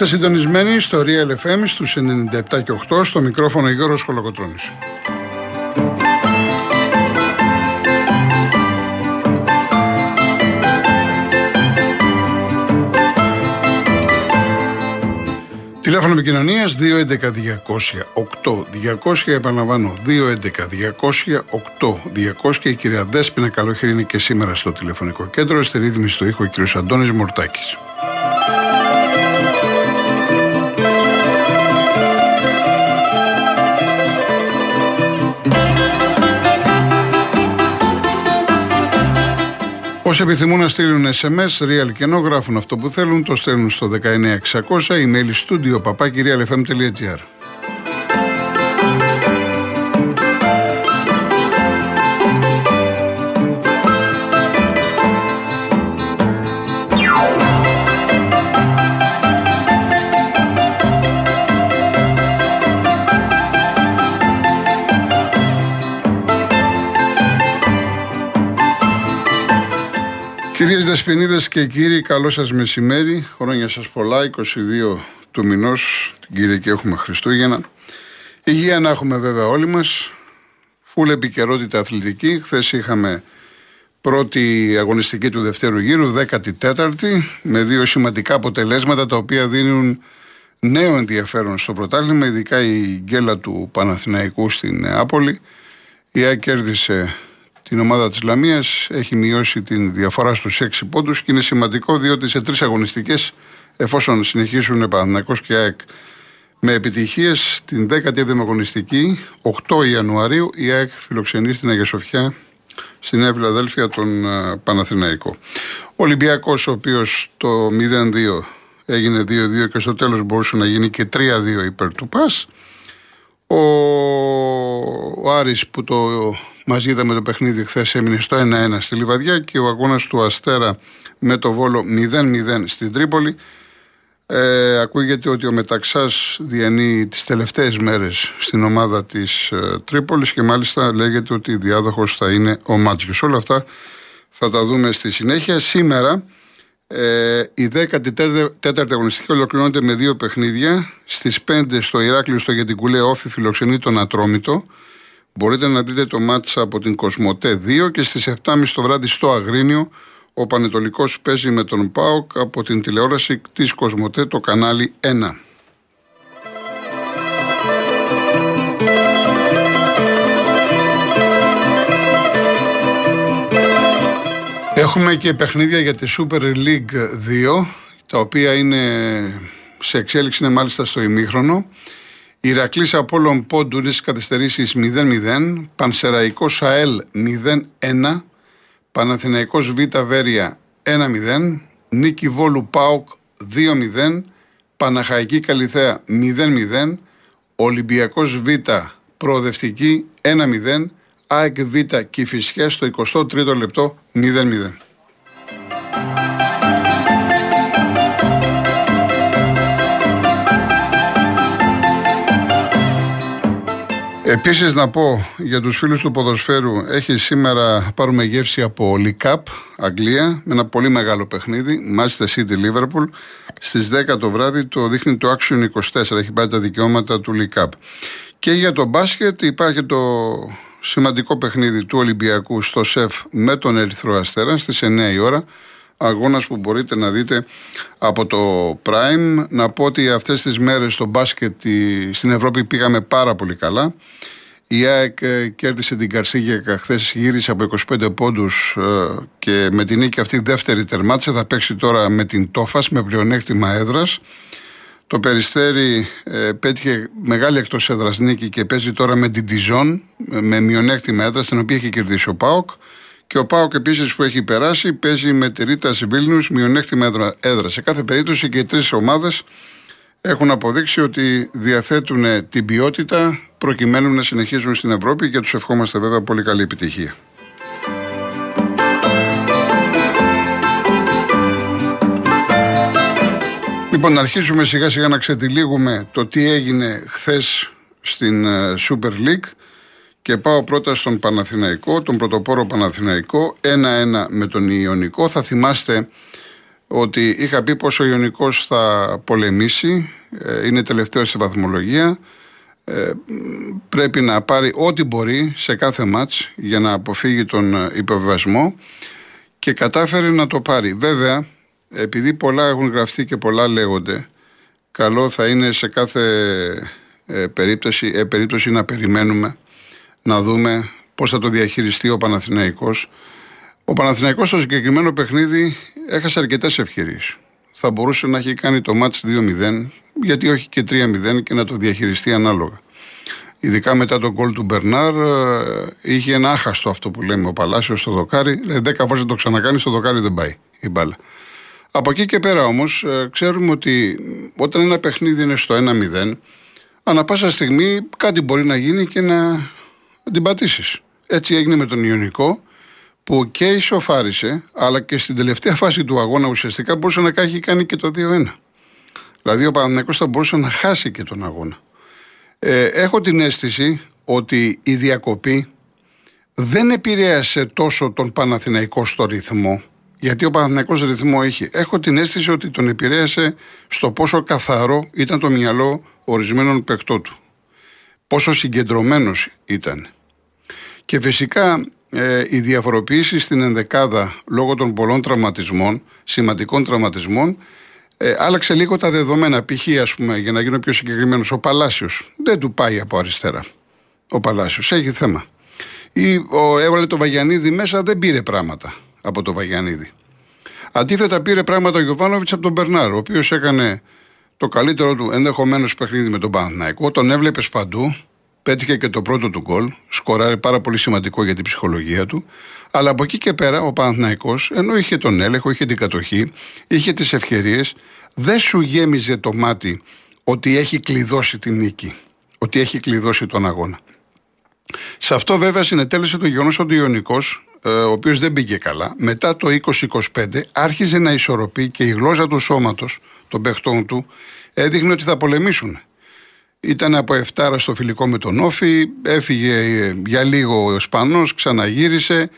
Είστε συντονισμένοι στο Real FM στους 97 και 8 στο μικρόφωνο Γιώργος Χολοκοτρώνης. Τηλέφωνο επικοινωνίας 211-200-8200. Επαναλαμβάνω, 211-200-8200. Η κυρία Δέσπινα Καλόχερη είναι και σήμερα στο τηλεφωνικό κέντρο. Στη ρύθμιση στο ήχο ο κύριος Αντώνης Μορτάκης. Όσοι επιθυμούν να στείλουν SMS, real και ενώ γράφουν αυτό που θέλουν, το στέλνουν στο 19600, email studio papakirialfm.gr. Κυρίες Δεσποινίδες και κύριοι, καλό σας μεσημέρι. Χρόνια σας πολλά, 22 του μηνός, την Κυριακή έχουμε Χριστούγεννα. Υγεία να έχουμε βέβαια όλοι μας. Φούλ επικαιρότητα αθλητική. Χθες είχαμε πρώτη αγωνιστική του δευτέρου γύρου, 14η, με δύο σημαντικά αποτελέσματα τα οποία δίνουν νέο ενδιαφέρον στο πρωτάθλημα, ειδικά η γκέλα του Παναθηναϊκού στην Νεάπολη. Η ΑΕ κέρδισε την ομάδα της Λαμίας. Έχει μειώσει την διαφορά στους 6 πόντους και είναι σημαντικό διότι σε τρεις αγωνιστικές, εφόσον συνεχίσουν Παναθυνακό και ΑΕΚ με επιτυχίες, την 17η αγωνιστική, 8 Ιανουαρίου, η ΑΕΚ φιλοξενεί στην Αγία Σοφιά, στη Νέα Φιλαδέλφια, τον uh, Παναθηναϊκό. Ο Ολυμπιακός, ο οποίος το 0-2 έγινε 2-2 και στο τέλος μπορούσε να γίνει και 3-2 υπέρ του ΠΑΣ. Ο, ο Άρης που το Μαζί είδαμε το παιχνίδι χθες, έμεινε στο 1-1 στη Λιβαδιά και ο αγώνας του Αστέρα με το Βόλο 0-0 στην Τρίπολη. Ε, ακούγεται ότι ο Μεταξάς διανύει τις τελευταίες μέρες στην ομάδα της ε, Τρίπολης και μάλιστα λέγεται ότι διάδοχος θα είναι ο Μάτζιος. Όλα αυτά θα τα δούμε στη συνέχεια. Σήμερα ε, η 14η αγωνιστική ολοκληρώνεται με δύο παιχνίδια. Στις 5 στο Ηράκλειο στο Γετικουλέ Όφη φιλοξενεί τον Ατρόμητο. Μπορείτε να δείτε το μάτσα από την Κοσμοτέ 2 και στις 7.30 το βράδυ στο Αγρίνιο ο Πανετολικός παίζει με τον ΠΑΟΚ από την τηλεόραση της Κοσμοτέ το κανάλι 1. Έχουμε και παιχνίδια για τη Super League 2, τα οποία είναι σε εξέλιξη, είναι μάλιστα στο ημίχρονο. Ηρακλής Απόλλων Πόντου είναι καθυστερήσεις 0-0, Πανσεραϊκός ΑΕΛ 0-1, Παναθηναϊκός Β Βέρεια 1-0, Νίκη Βόλου ΠΑΟΚ 2-0, Παναχαϊκή Καλυθέα 0-0, Ολυμπιακός Β Προοδευτική 1-0, ΑΕΚ Β Κηφισιές στο 23ο λεπτό 0-0. Επίσης, να πω για τους φίλους του ποδοσφαίρου, έχει σήμερα πάρουμε γεύση από Λικάπ, Αγγλία, με ένα πολύ μεγάλο παιχνίδι. Manchester City Liverpool. Στις 10 το βράδυ το δείχνει το Action 24. Έχει πάρει τα δικαιώματα του Λικάπ. Και για το μπάσκετ υπάρχει το σημαντικό παιχνίδι του Ολυμπιακού στο ΣΕΦ με τον Ερυθρό Αστέρα στις 9 η ώρα αγώνας που μπορείτε να δείτε από το Prime. Να πω ότι αυτές τις μέρες στο μπάσκετ στην Ευρώπη πήγαμε πάρα πολύ καλά. Η ΑΕΚ ε, κέρδισε την Καρσίγια χθες, γύρισε από 25 πόντους ε, και με την νίκη αυτή δεύτερη τερμάτισε. Θα παίξει τώρα με την Τόφας με πλεονέκτημα έδρας. Το Περιστέρι ε, πέτυχε μεγάλη εκτός έδρας νίκη και παίζει τώρα με την Τιζόν με μειονέκτημα έδρας, την οποία έχει κερδίσει ο Πάοκ. Και ο Πάοκ επίσης που έχει περάσει παίζει με τη Ρίτα Σιμπίλνιους μειονέκτημα έδρα. Σε κάθε περίπτωση και οι τρεις ομάδες έχουν αποδείξει ότι διαθέτουν την ποιότητα προκειμένου να συνεχίζουν στην Ευρώπη και τους ευχόμαστε βέβαια πολύ καλή επιτυχία. Λοιπόν, να αρχίσουμε σιγά σιγά να ξετυλίγουμε το τι έγινε χθες στην ε, Super League. Και πάω πρώτα στον Παναθηναϊκό, τον πρωτοπόρο Παναθηναϊκό, 1-1 με τον Ιωνικό. Θα θυμάστε ότι είχα πει πως ο Ιωνικός θα πολεμήσει, ε, είναι τελευταίο στη βαθμολογία, ε, πρέπει να πάρει ό,τι μπορεί σε κάθε μάτς για να αποφύγει τον ε, υποβιβασμό και κατάφερε να το πάρει. Βέβαια, επειδή πολλά έχουν γραφτεί και πολλά λέγονται, καλό θα είναι σε κάθε περίπτωση, περίπτωση να περιμένουμε να δούμε πώς θα το διαχειριστεί ο Παναθηναϊκός. Ο Παναθηναϊκός στο συγκεκριμένο παιχνίδι έχασε αρκετές ευκαιρίες. Θα μπορούσε να έχει κάνει το μάτς 2-0, γιατί όχι και 3-0 και να το διαχειριστεί ανάλογα. Ειδικά μετά τον γκολ του Μπερνάρ, ε, είχε ένα άχαστο αυτό που λέμε ο Παλάσιος στο δοκάρι. Δηλαδή, 10 φορές το ξανακάνει, στο δοκάρι δεν πάει η μπάλα. Από εκεί και πέρα όμως, ε, ξέρουμε ότι όταν ένα παιχνίδι είναι στο 1-0, ανά πάσα στιγμή κάτι μπορεί να γίνει και να την πατήσεις. Έτσι έγινε με τον Ιωνικό που και ισοφάρισε, αλλά και στην τελευταία φάση του αγώνα ουσιαστικά μπορούσε να έχει κάνει και το 2-1. Δηλαδή ο Παναθηναϊκός θα μπορούσε να χάσει και τον αγώνα. Ε, έχω την αίσθηση ότι η διακοπή δεν επηρέασε τόσο τον Παναθηναϊκό στο ρυθμό, γιατί ο Παναθηναϊκός ρυθμό έχει. Έχω την αίσθηση ότι τον επηρέασε στο πόσο καθαρό ήταν το μυαλό ορισμένων παιχτών του. Πόσο συγκεντρωμένος ήταν. Και φυσικά ε, η διαφοροποίηση στην ενδεκάδα λόγω των πολλών τραυματισμών, σημαντικών τραυματισμών, ε, άλλαξε λίγο τα δεδομένα. Π.χ. ας πούμε, για να γίνω πιο συγκεκριμένος, ο Παλάσιος δεν του πάει από αριστερά. Ο Παλάσιος έχει θέμα. Ή ο, έβαλε το Βαγιανίδη μέσα, δεν πήρε πράγματα από το Βαγιανίδη. Αντίθετα, πήρε πράγματα ο Γιωβάνοβιτς από τον Μπερνάρ, ο οποίος έκανε το καλύτερο του ενδεχομένως παιχνίδι με τον Παναθναϊκό. Τον έβλεπες παντού, Πέτυχε και το πρώτο του γκολ. Σκοράρει πάρα πολύ σημαντικό για την ψυχολογία του. Αλλά από εκεί και πέρα ο Παναθηναϊκός ενώ είχε τον έλεγχο, είχε την κατοχή, είχε τις ευκαιρίες, δεν σου γέμιζε το μάτι ότι έχει κλειδώσει την νίκη. Ότι έχει κλειδώσει τον αγώνα. Σε αυτό βέβαια συνετέλεσε το γεγονός ότι ο Ιωνικός, ε, ο οποίος δεν πήγε καλά, μετά το 2025 άρχιζε να ισορροπεί και η γλώσσα του σώματος των παιχτών του έδειχνε ότι θα πολεμήσουν. Ήταν από εφτάρα στο φιλικό με τον Όφη, έφυγε ε, για λίγο ο Ισπανός, ξαναγύρισε.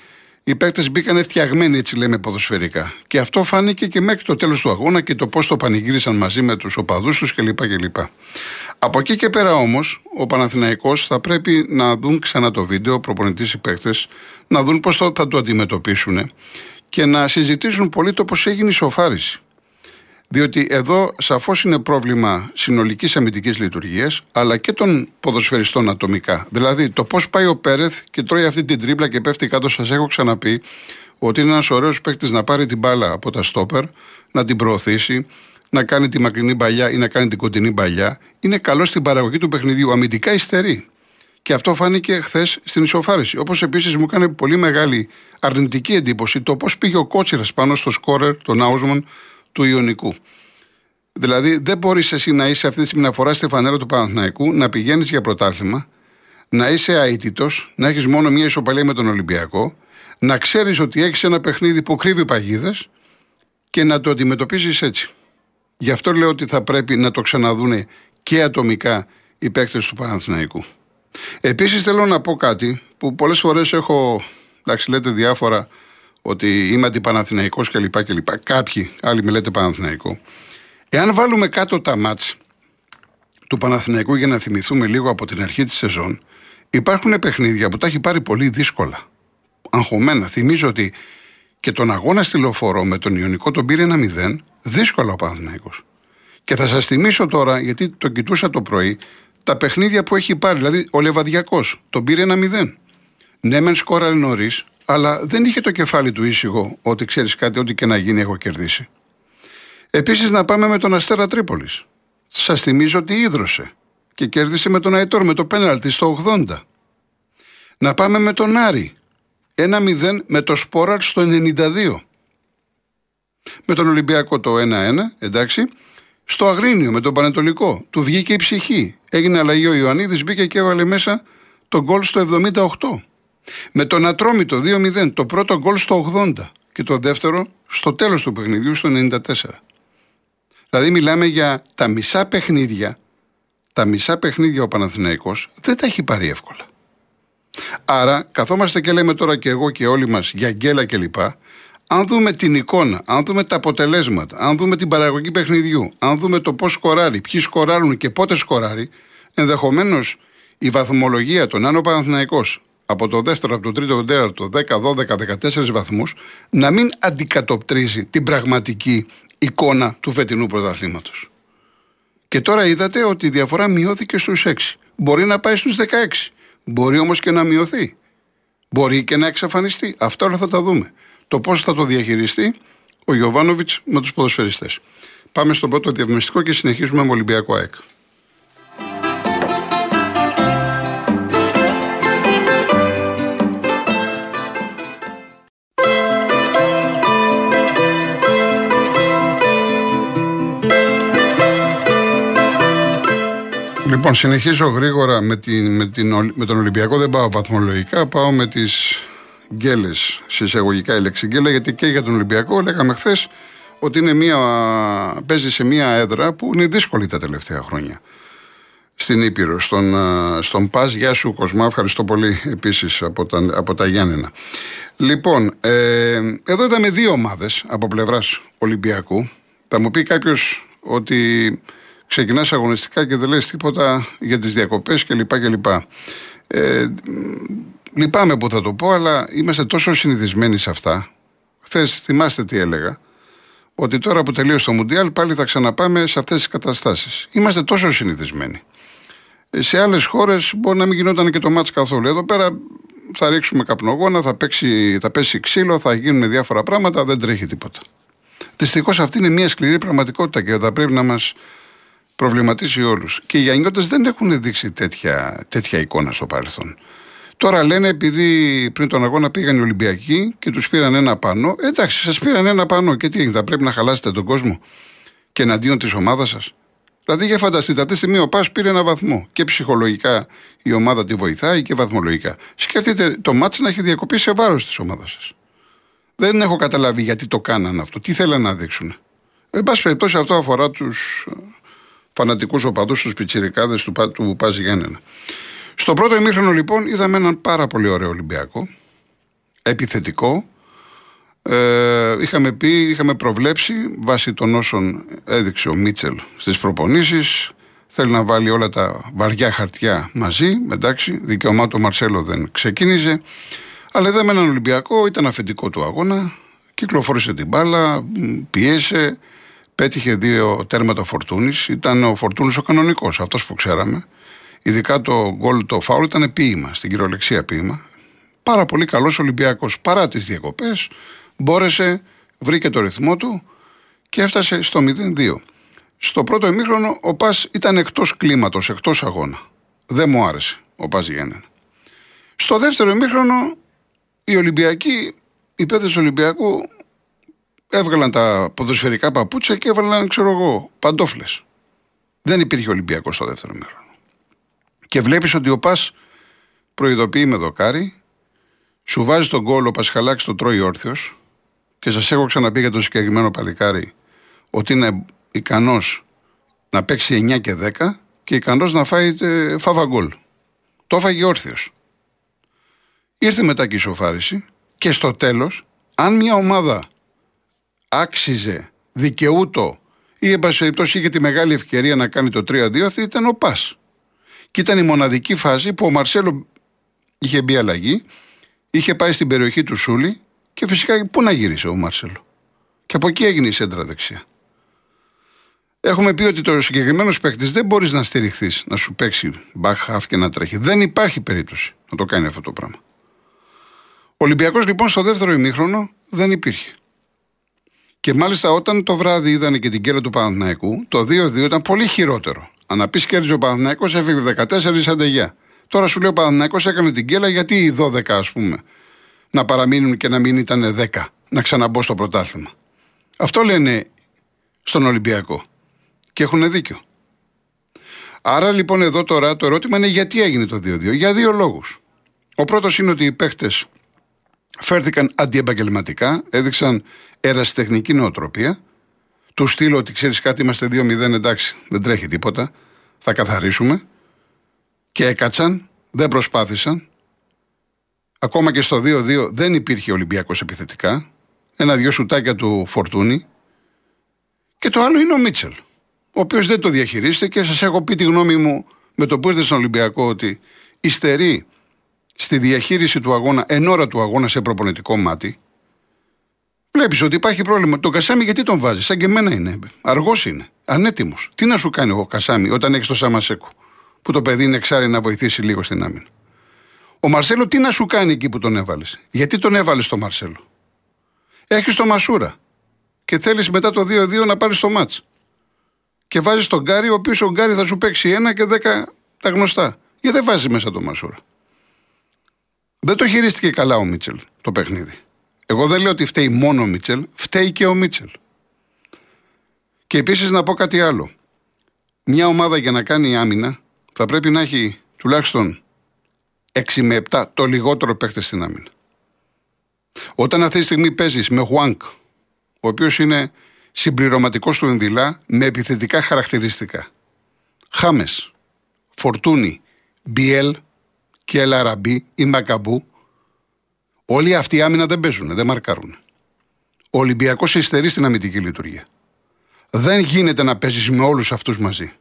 Οι παίκτες μπήκαν φτιαγμένοι, έτσι λέμε, ποδοσφαιρικά. Και αυτό φάνηκε και μέχρι το τέλος του αγώνα και το πώς το πανηγύρισαν μαζί με τους οπαδούς τους κλπ. κλπ. Από εκεί και πέρα όμως, ο Παναθηναϊκός θα πρέπει να δουν ξανά το βίντεο, προπονητής οι παίκτες, να δουν πώς θα το αντιμετωπίσουν και να συζητήσουν πολύ το πώς έγινε η σοφάριση. Διότι εδώ σαφώς είναι πρόβλημα συνολικής αμυντικής λειτουργίας, αλλά και των ποδοσφαιριστών ατομικά. Δηλαδή, το πώς πάει ο Πέρεθ και τρώει αυτή την τρίπλα και πέφτει κάτω, σας έχω ξαναπεί ότι είναι ένας ωραίος παίκτης να πάρει την μπάλα από τα στόπερ, να την προωθήσει, να κάνει τη μακρινή παλιά ή να κάνει την κοντινή παλιά. Είναι καλό στην παραγωγή του παιχνιδιού. Αμυντικά υστερεί. Και αυτό φάνηκε χθες στην ισοφάριση. Όπως επίσης μου έκανε πολύ μεγάλη αρνητική εντύπωση το πώς πήγε ο Κότσιρας πάνω στο σκόρερ, τον Άουσμαν, του Ιωνικού. Δηλαδή, δεν μπορείς εσύ να είσαι αυτή τη στιγμή να φοράς τη φανέλα του Παναθηναϊκού, να πηγαίνεις για πρωτάθλημα, να είσαι αίτητος, να έχεις μόνο μία ισοπαλία με τον Ολυμπιακό, να ξέρεις ότι έχεις ένα παιχνίδι που κρύβει παγίδες και να το αντιμετωπίζεις έτσι. Γι' αυτό λέω ότι θα πρέπει να το ξαναδούνε και ατομικά οι παίκτες του Παναθηναϊκού. Επίσης θέλω να πω κάτι που πολλές φορές έχω. Εντάξει, λέτε διάφορα ότι είμαι αντιπαναθηναϊκός κλπ. κλπ. Κάποιοι άλλοι με λέτε Παναθηναϊκό. Εάν βάλουμε κάτω τα μάτς του Παναθηναϊκού για να θυμηθούμε λίγο από την αρχή της σεζόν, υπάρχουν παιχνίδια που τα έχει πάρει πολύ δύσκολα. Αγχωμένα. Θυμίζω ότι και τον αγώνα στη λεωφορώ με τον Ιωνικό τον πήρε ένα 0, δύσκολα ο Παναθηναϊκός. Και θα σας θυμίσω τώρα, γιατί το κοιτούσα το πρωί, τα παιχνίδια που έχει πάρει. Δηλαδή, ο Λεβαδιακός τον πήρε ένα 0. Ναι, μεν σκόραρε νωρίς, αλλά δεν είχε το κεφάλι του ήσυχο ότι ξέρεις κάτι, ό,τι και να γίνει έχω κερδίσει. Επίσης να πάμε με τον Αστέρα Τρίπολης. Σας θυμίζω ότι ίδρωσε και κέρδισε με τον Αϊτόρ με το πέναλτι στο 80. Να πάμε με τον Άρη. 1-0 με το Σπόραρ στο 92. Με τον Ολυμπιακό το 1-1, εντάξει. Στο Αγρίνιο με τον Πανετολικό. Του βγήκε η ψυχή. Έγινε αλλαγή ο Ιωαννίδης, μπήκε και έβαλε μέσα τον γκολ στο 78. Με τον Ατρόμητο 2-0, το πρώτο γκολ στο 80 και το δεύτερο στο τέλος του παιχνιδιού στο 94. Δηλαδή μιλάμε για τα μισά παιχνίδια, τα μισά παιχνίδια ο Παναθηναϊκός δεν τα έχει πάρει εύκολα. Άρα καθόμαστε και λέμε τώρα και εγώ και όλοι μας για γκέλα κλπ. Αν δούμε την εικόνα, αν δούμε τα αποτελέσματα, αν δούμε την παραγωγή παιχνιδιού, αν δούμε το πώς σκοράρει, ποιοι σκοράρουν και πότε σκοράρει, ενδεχομένως η βαθμολογία των Άνω Παναθυναϊκό από το δεύτερο, από το τρίτο, το τέταρτο, 10, 12, 14 βαθμούς, να μην αντικατοπτρίζει την πραγματική εικόνα του φετινού πρωταθλήματος. Και τώρα είδατε ότι η διαφορά μειώθηκε στους 6. Μπορεί να πάει στους 16. Μπορεί όμως και να μειωθεί. Μπορεί και να εξαφανιστεί. Αυτά όλα θα τα δούμε. Το πώς θα το διαχειριστεί ο Γιωβάνοβιτς με τους ποδοσφαιριστές. Πάμε στο πρώτο διαβημιστικό και συνεχίζουμε με Ολυμπιακό ΑΕΚ. Λοιπόν, συνεχίζω γρήγορα με, την, με, την, με τον Ολυμπιακό. Δεν πάω βαθμολογικά, πάω με τις γκέλες. Σε εισαγωγικά η λέξη γκέλα, γιατί και για τον Ολυμπιακό λέγαμε χθες ότι είναι μια, παίζει σε μια έδρα που είναι δύσκολη τα τελευταία χρόνια. Στην Ήπειρο, στον, στον Πας. Γεια σου Κοσμά, ευχαριστώ πολύ επίσης από τα, από τα Γιάννενα. Λοιπόν, ε, εδώ είδαμε δύο ομάδες από πλευράς Ολυμπιακού. Θα μου πει κάποιος ότι ξεκινάς αγωνιστικά και δεν λες τίποτα για τις διακοπές κλπ. κλπ. Ε, λυπάμαι που θα το πω, αλλά είμαστε τόσο συνηθισμένοι σε αυτά. Χθες θυμάστε τι έλεγα. Ότι τώρα που τελείωσε το Μουντιάλ πάλι θα ξαναπάμε σε αυτές τις καταστάσεις. Είμαστε τόσο συνηθισμένοι. Ε, σε άλλες χώρες μπορεί να μην γινόταν και το μάτς καθόλου. Εδώ πέρα θα ρίξουμε καπνογόνα, θα, παίξει, θα πέσει ξύλο, θα γίνουν διάφορα πράγματα, δεν τρέχει τίποτα. Δυστυχώς αυτή είναι μια σκληρή πραγματικότητα και θα πρέπει να μας προβληματίσει όλους. Και οι Γιάννητες δεν έχουν δείξει τέτοια, τέτοια εικόνα στο παρελθόν. Τώρα λένε επειδή πριν τον αγώνα πήγαν οι Ολυμπιακοί και τους πήραν ένα πανό. Εντάξει, σας πήραν ένα πανό και τι έγινε, θα πρέπει να χαλάσετε τον κόσμο και εναντίον της ομάδας σας. Δηλαδή, για φανταστείτε, αυτή τη στιγμή ο Πας πήρε ένα βαθμό. Και ψυχολογικά η ομάδα τη βοηθάει και βαθμολογικά. Σκεφτείτε το μάτι να έχει διακοπεί σε βάρος της ομάδας σας. Δεν έχω καταλάβει γιατί το κάνανε αυτό. Τι θέλανε να δείξουν. Εν πάση περιπτώσει, αυτό αφορά τους φανατικούς οπαδούς, του πιτσιρικάδες του, του Πάζ Γιάννενα. Στο πρώτο ημίχρονο λοιπόν είδαμε έναν πάρα πολύ ωραίο Ολυμπιακό. Επιθετικό. Ε, είχαμε πει, είχαμε προβλέψει βάσει των όσων έδειξε ο Μίτσελ στις προπονήσεις θέλει να βάλει όλα τα βαριά χαρτιά μαζί εντάξει, δικαιωμά του Μαρσέλο δεν ξεκίνησε αλλά είδαμε έναν Ολυμπιακό, ήταν αφεντικό του αγώνα κυκλοφόρησε την μπάλα, πιέσε πέτυχε δύο τέρματα Φορτούνης. Ήταν ο Φορτούνης ο κανονικός, αυτός που ξέραμε. Ειδικά το γκολ το φάουλ ήταν ποίημα, στην κυριολεξία ποίημα. Πάρα πολύ καλός Ολυμπιακός. Παρά τις διακοπές, μπόρεσε, βρήκε το ρυθμό του και έφτασε στο 0-2. Στο πρώτο ημίχρονο ο Πας ήταν εκτός κλίματος, εκτός αγώνα. Δεν μου άρεσε ο Πας Γέννεν. Στο δεύτερο ημίχρονο οι Ολυμπιακοί, οι παίδε του Ολυμπιακού έβγαλαν τα ποδοσφαιρικά παπούτσια και έβαλαν, ξέρω εγώ, παντόφλες. Δεν υπήρχε Ολυμπιακός στο δεύτερο μέρος. Και βλέπεις ότι ο Πας προειδοποιεί με δοκάρι, σου βάζει τον κόλλο, ο Πασχαλάκης το τρώει όρθιος και σας έχω ξαναπεί για το συγκεκριμένο παλικάρι ότι είναι ικανός να παίξει 9 και 10 και ικανός να φάει ε, φάβα γκολ. Το έφαγε όρθιος. Ήρθε μετά και η σοφάριση και στο τέλος, αν μια ομάδα άξιζε, δικαιούτο ή εν πάση περιπτώσει είχε τη μεγάλη ευκαιρία να κάνει το 3-2, αυτή ήταν ο Πας. Και ήταν η μοναδική φάση που ο Μαρσέλο είχε μπει αλλαγή, είχε πάει στην περιοχή του Σούλη και φυσικά πού να γύρισε ο Μαρσέλο. Και από εκεί έγινε η σέντρα δεξιά. Έχουμε πει ότι το συγκεκριμένος παίκτης δεν μπορείς να στηριχθείς, να σου παίξει back και να τρέχει. Δεν υπάρχει περίπτωση να το κάνει αυτό το πράγμα. Ο Ολυμπιακός λοιπόν στο δεύτερο ημίχρονο δεν υπήρχε. Και μάλιστα όταν το βράδυ είδανε και την κέλα του Παναθηναϊκού, το 2-2 ήταν πολύ χειρότερο. Αν να πεις κέρδιζε ο Παναθηναϊκός, έφυγε 14 αντεγιά. Τώρα σου λέει ο Παναθηναϊκός έκανε την κέλα γιατί οι 12 ας πούμε να παραμείνουν και να μην ήταν 10, να ξαναμπώ στο πρωτάθλημα. Αυτό λένε στον Ολυμπιακό. Και έχουν δίκιο. Άρα λοιπόν εδώ τώρα το ερώτημα είναι γιατί έγινε το 2-2. Για δύο λόγους. Ο πρώτος είναι ότι οι παίχτες φέρθηκαν αντιεπαγγελματικά, έδειξαν ερασιτεχνική νοοτροπία, του στείλω ότι ξέρεις κάτι, είμαστε 2-0, εντάξει, δεν τρέχει τίποτα, θα καθαρίσουμε. Και έκατσαν, δεν προσπάθησαν. Ακόμα και στο 2-2 δεν υπήρχε Ολυμπιακός επιθετικά. ένα-δυο σουτάκια του Φορτούνη. Και το άλλο είναι ο Μίτσελ, ο οποίος δεν το διαχειρίζεται και σας έχω πει τη γνώμη μου με το που ήρθε στον Ολυμπιακό ότι υστερεί στη διαχείριση του αγώνα, εν ώρα του αγώνα σε προπονητικό μάτι. Βλέπεις ότι υπάρχει πρόβλημα. Τον Κασάμι γιατί τον βάζεις, σαν και εμένα είναι. Αργός είναι, ανέτοιμος. Τι να σου κάνει ο Κασάμι όταν έχεις το Σαμασέκου, που το παιδί είναι εξάρι να βοηθήσει λίγο στην άμυνα; Ο Μαρσέλο τι να σου κάνει εκεί που τον έβαλες; Γιατί τον έβαλες το Μαρσέλο; Έχεις το Μασούρα. Και θέλεις μετά το 2-2 να πάρεις το μάτς. Και βάζεις τον Γκάρι, ο οποίος ο Γκάρι θα σου παίξει ένα και δέκα τα γνωστά. Γιατί δεν βάζεις μέσα το Μασούρα; Δεν το χειρίστηκε καλά ο Μίτσελ το παιχνίδι. Εγώ δεν λέω ότι φταίει μόνο ο Μίτσελ, φταίει και ο Μίτσελ. Και επίσης να πω κάτι άλλο. Μια ομάδα για να κάνει άμυνα θα πρέπει να έχει τουλάχιστον 6 με 7 το λιγότερο παίχτε στην άμυνα. Όταν αυτή τη στιγμή παίζεις με Χουάνκ, ο οποίος είναι συμπληρωματικός του Ενδυλά με επιθετικά χαρακτηριστικά. Χάμες, Φορτούνι, Μπιέλ και Ελαραμπή ή Μακαμπού, όλοι αυτοί οι άμυνα δεν παίζουν, δεν μαρκάρουν. Ο Ολυμπιακός υστερεί στην αμυντική λειτουργία. Δεν γίνεται να παίζεις με όλους αυτούς μαζί.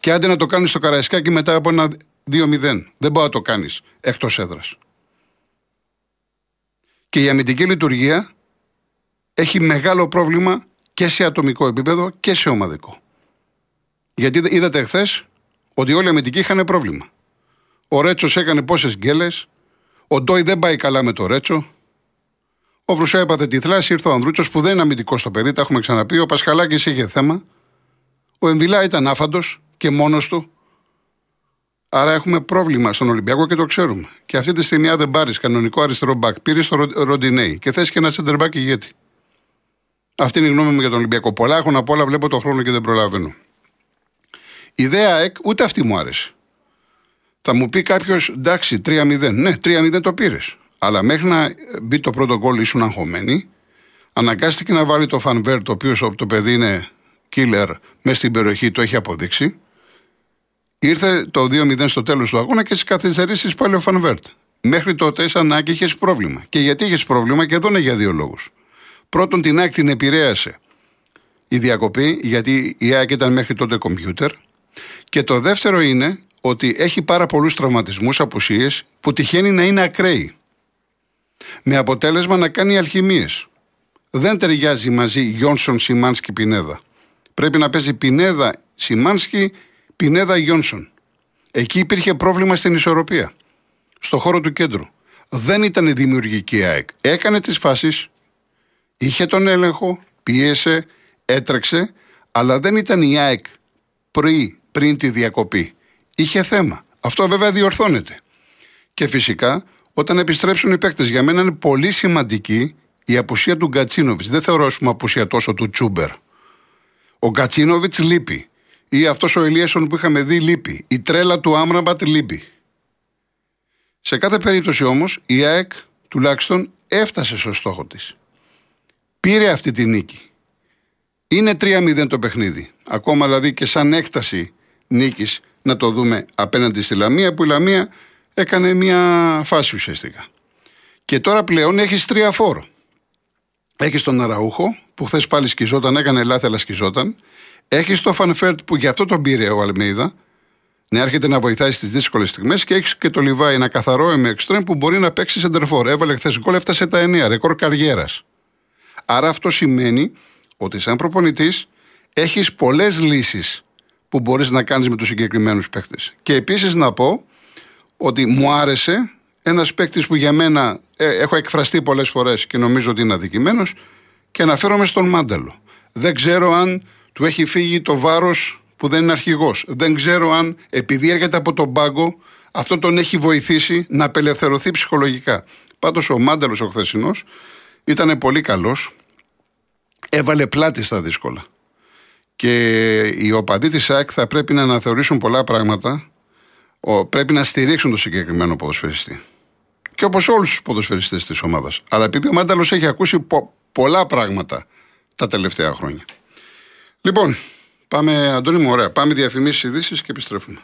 Και άντε να το κάνεις στο Καραϊσκάκι μετά από ένα 2-0. Δεν μπορεί να το κάνεις εκτός έδρας. Και η αμυντική λειτουργία έχει μεγάλο πρόβλημα και σε ατομικό επίπεδο και σε ομαδικό. Γιατί είδατε χθες ότι όλοι οι αμυντικοί είχαν πρόβλημα. Ο Ρέτσος έκανε πόσες γκέλες. Ο Ντόι δεν πάει καλά με το Ρέτσο. Ο Βρουσά έπαθε τη θλάση. Ήρθε ο Ανδρούτσος που δεν είναι αμυντικός στο παιδί, τα έχουμε ξαναπεί. Ο Πασχαλάκης είχε θέμα. Ο Εμβιλά ήταν άφαντος και μόνος του. Άρα έχουμε πρόβλημα στον Ολυμπιακό και το ξέρουμε. Και αυτή τη στιγμή, αν δεν πάρει κανονικό αριστερό μπακ, πήρε το Ροντινέι και θες και ένα center back ηγέτη. Αυτή είναι η γνώμη μου για τον Ολυμπιακό. Πολλά έχω να πω, αλλά βλέπω το χρόνο και δεν προλαβαίνω. Η ιδέα ΕΚ ούτε αυτή μου άρεσε. Θα μου πει κάποιος, εντάξει, 3-0. Ναι, 3-0 το πήρες. Αλλά μέχρι να μπει το πρώτο γκολ ήσουν αγχωμένοι. Αναγκάστηκε να βάλει το Φανβέρ, το οποίο το παιδί είναι killer μέσα στην περιοχή, το έχει αποδείξει. Ήρθε το 2-0 στο τέλος του αγώνα και στις καθυστερήσεις πάλι ο Φανβέρτ. Μέχρι τότε, σαν να είχες πρόβλημα. Και γιατί είχες πρόβλημα, και εδώ είναι για δύο λόγους. Πρώτον, την ΑΕΚ την επηρέασε η διακοπή, γιατί η ΑΕΚ ήταν μέχρι τότε κομπιούτερ. Και το δεύτερο είναι ότι έχει πάρα πολλούς τραυματισμούς, απουσίες που τυχαίνει να είναι ακραίοι. Με αποτέλεσμα να κάνει αλχημίες. Δεν ταιριάζει μαζί Γιόνσον, Σιμάνσκι, Πινέδα. Πρέπει να παίζει Πινέδα, Σιμάνσκι, Πινέδα, Γιόνσον. Εκεί υπήρχε πρόβλημα στην ισορροπία. Στο χώρο του κέντρου. Δεν ήταν δημιουργική ΑΕΚ. Έκανε τις φάσεις, είχε τον έλεγχο, πίεσε, έτρεξε, αλλά δεν ήταν η ΑΕΚ πριν, πριν τη διακοπή είχε θέμα. Αυτό βέβαια διορθώνεται. Και φυσικά όταν επιστρέψουν οι παίκτες, για μένα είναι πολύ σημαντική η απουσία του Γκατσίνοβιτς. Δεν θεωρώ πούμε απουσία τόσο του Τσούμπερ. Ο Γκατσίνοβιτς λείπει. Ή αυτός ο Ελίασον που είχαμε δει λείπει. Η τρέλα του Άμραμπατ λείπει. Σε κάθε περίπτωση όμως η ΑΕΚ τουλάχιστον έφτασε στο στόχο της. Πήρε αυτή τη νίκη. Είναι 3-0 το παιχνίδι. Ακόμα δηλαδή και σαν έκταση νίκης να το δούμε απέναντι στη Λαμία, που η Λαμία έκανε μια φάση ουσιαστικά. Και τώρα πλέον έχεις τρία φορ. Έχεις τον Αραούχο, που χθες πάλι σκιζόταν, έκανε λάθη, αλλά σκιζόταν. Έχεις τον Φαν Βέερτ, που γι' αυτό τον πήρε ο Αλμέιδα, να έρχεται να βοηθάει στις δύσκολες στιγμές. Και έχεις και το Λιβάι, ένα καθαρό εξτρέμ που μπορεί να παίξει σέντερ φορ. Έβαλε χθες γκολ, έφτασε τα 9, ρεκόρ καριέρας. Άρα αυτό σημαίνει ότι σαν προπονητής έχεις πολλές λύσεις που μπορείς να κάνεις με τους συγκεκριμένους παίκτε. Και επίσης να πω ότι μου άρεσε ένας παίκτης που για μένα ε, έχω εκφραστεί πολλές φορές και νομίζω ότι είναι αδικημένος και αναφέρομαι στον Μάνταλο. Δεν ξέρω αν του έχει φύγει το βάρος που δεν είναι αρχηγός. Δεν ξέρω αν επειδή έρχεται από τον πάγκο αυτό τον έχει βοηθήσει να απελευθερωθεί ψυχολογικά. Πάντως ο Μάνταλος ο χθεσινός ήταν πολύ καλός. Έβαλε πλάτη στα δύσκολα. Και οι οπαδοί της ΑΕΚ θα πρέπει να αναθεωρήσουν πολλά πράγματα. Πρέπει να στηρίξουν το συγκεκριμένο ποδοσφαιριστή. Και όπως όλους τους ποδοσφαιριστές της ομάδας. Αλλά επειδή ο Μάνταλος έχει ακούσει πολλά πράγματα τα τελευταία χρόνια. Λοιπόν, πάμε, Αντώνη μου, ωραία. Πάμε διαφημίσεις ειδήσεις και επιστρέφουμε.